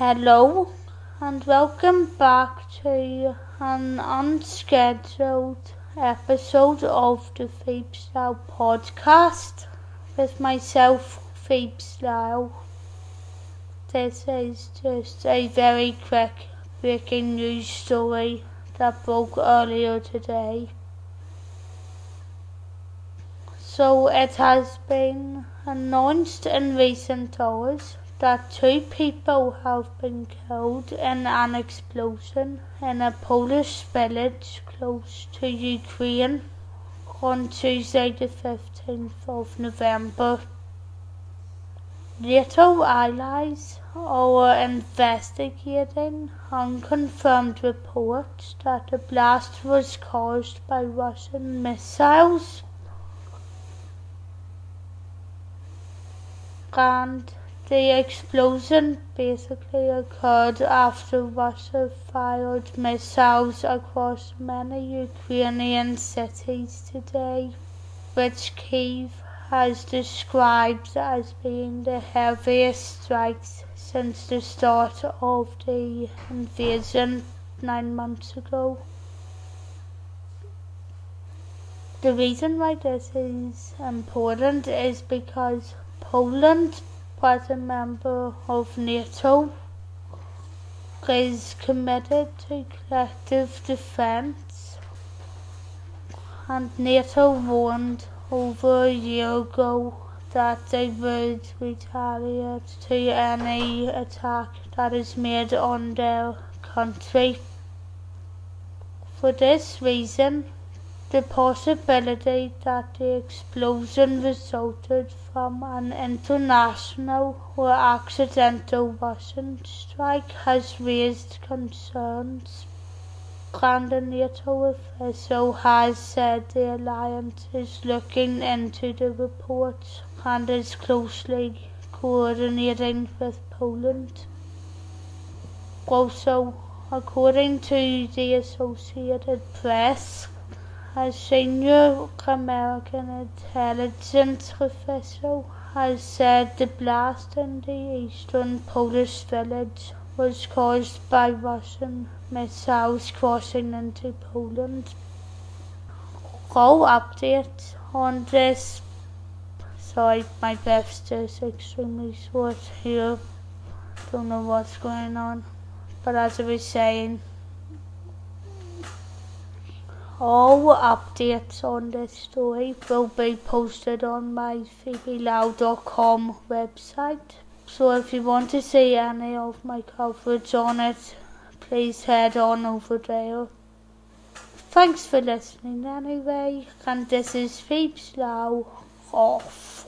Hello and welcome back to an unscheduled episode of the Phoebe Slough podcast with myself, Phoebe Slough. This is just a very quick breaking news story that broke earlier today. So it has been announced in recent hours that two people have been killed in an explosion in a Polish village close to Ukraine on Tuesday the 15th of November. NATO allies are investigating unconfirmed reports that the blast was caused by Russian missiles and the explosion basically occurred after Russia fired missiles across many Ukrainian cities today, which Kiev has described as being the heaviest strikes since the start of the invasion nine months ago. The reason why this is important is because Poland was a member of NATO, is committed to collective defence, and NATO warned over a year ago that they would retaliate to any attack that is made on their country. For this reason, the possibility that the explosion resulted from an international or accidental Russian strike has raised concerns. And a NATO official has said the alliance is looking into the reports and is closely coordinating with Poland. Also, according to the Associated Press, a senior American intelligence official has said the blast in the eastern Polish village was caused by Russian missiles crossing into Poland. All updates on this. Sorry, my breath's is extremely short here. Don't know what's going on. But as I was saying, all updates on this story will be posted on my phoebelow.com website. So if you want to see any of my coverage on it, please head on over there. Thanks for listening anyway, and this is Phoebe Slough off.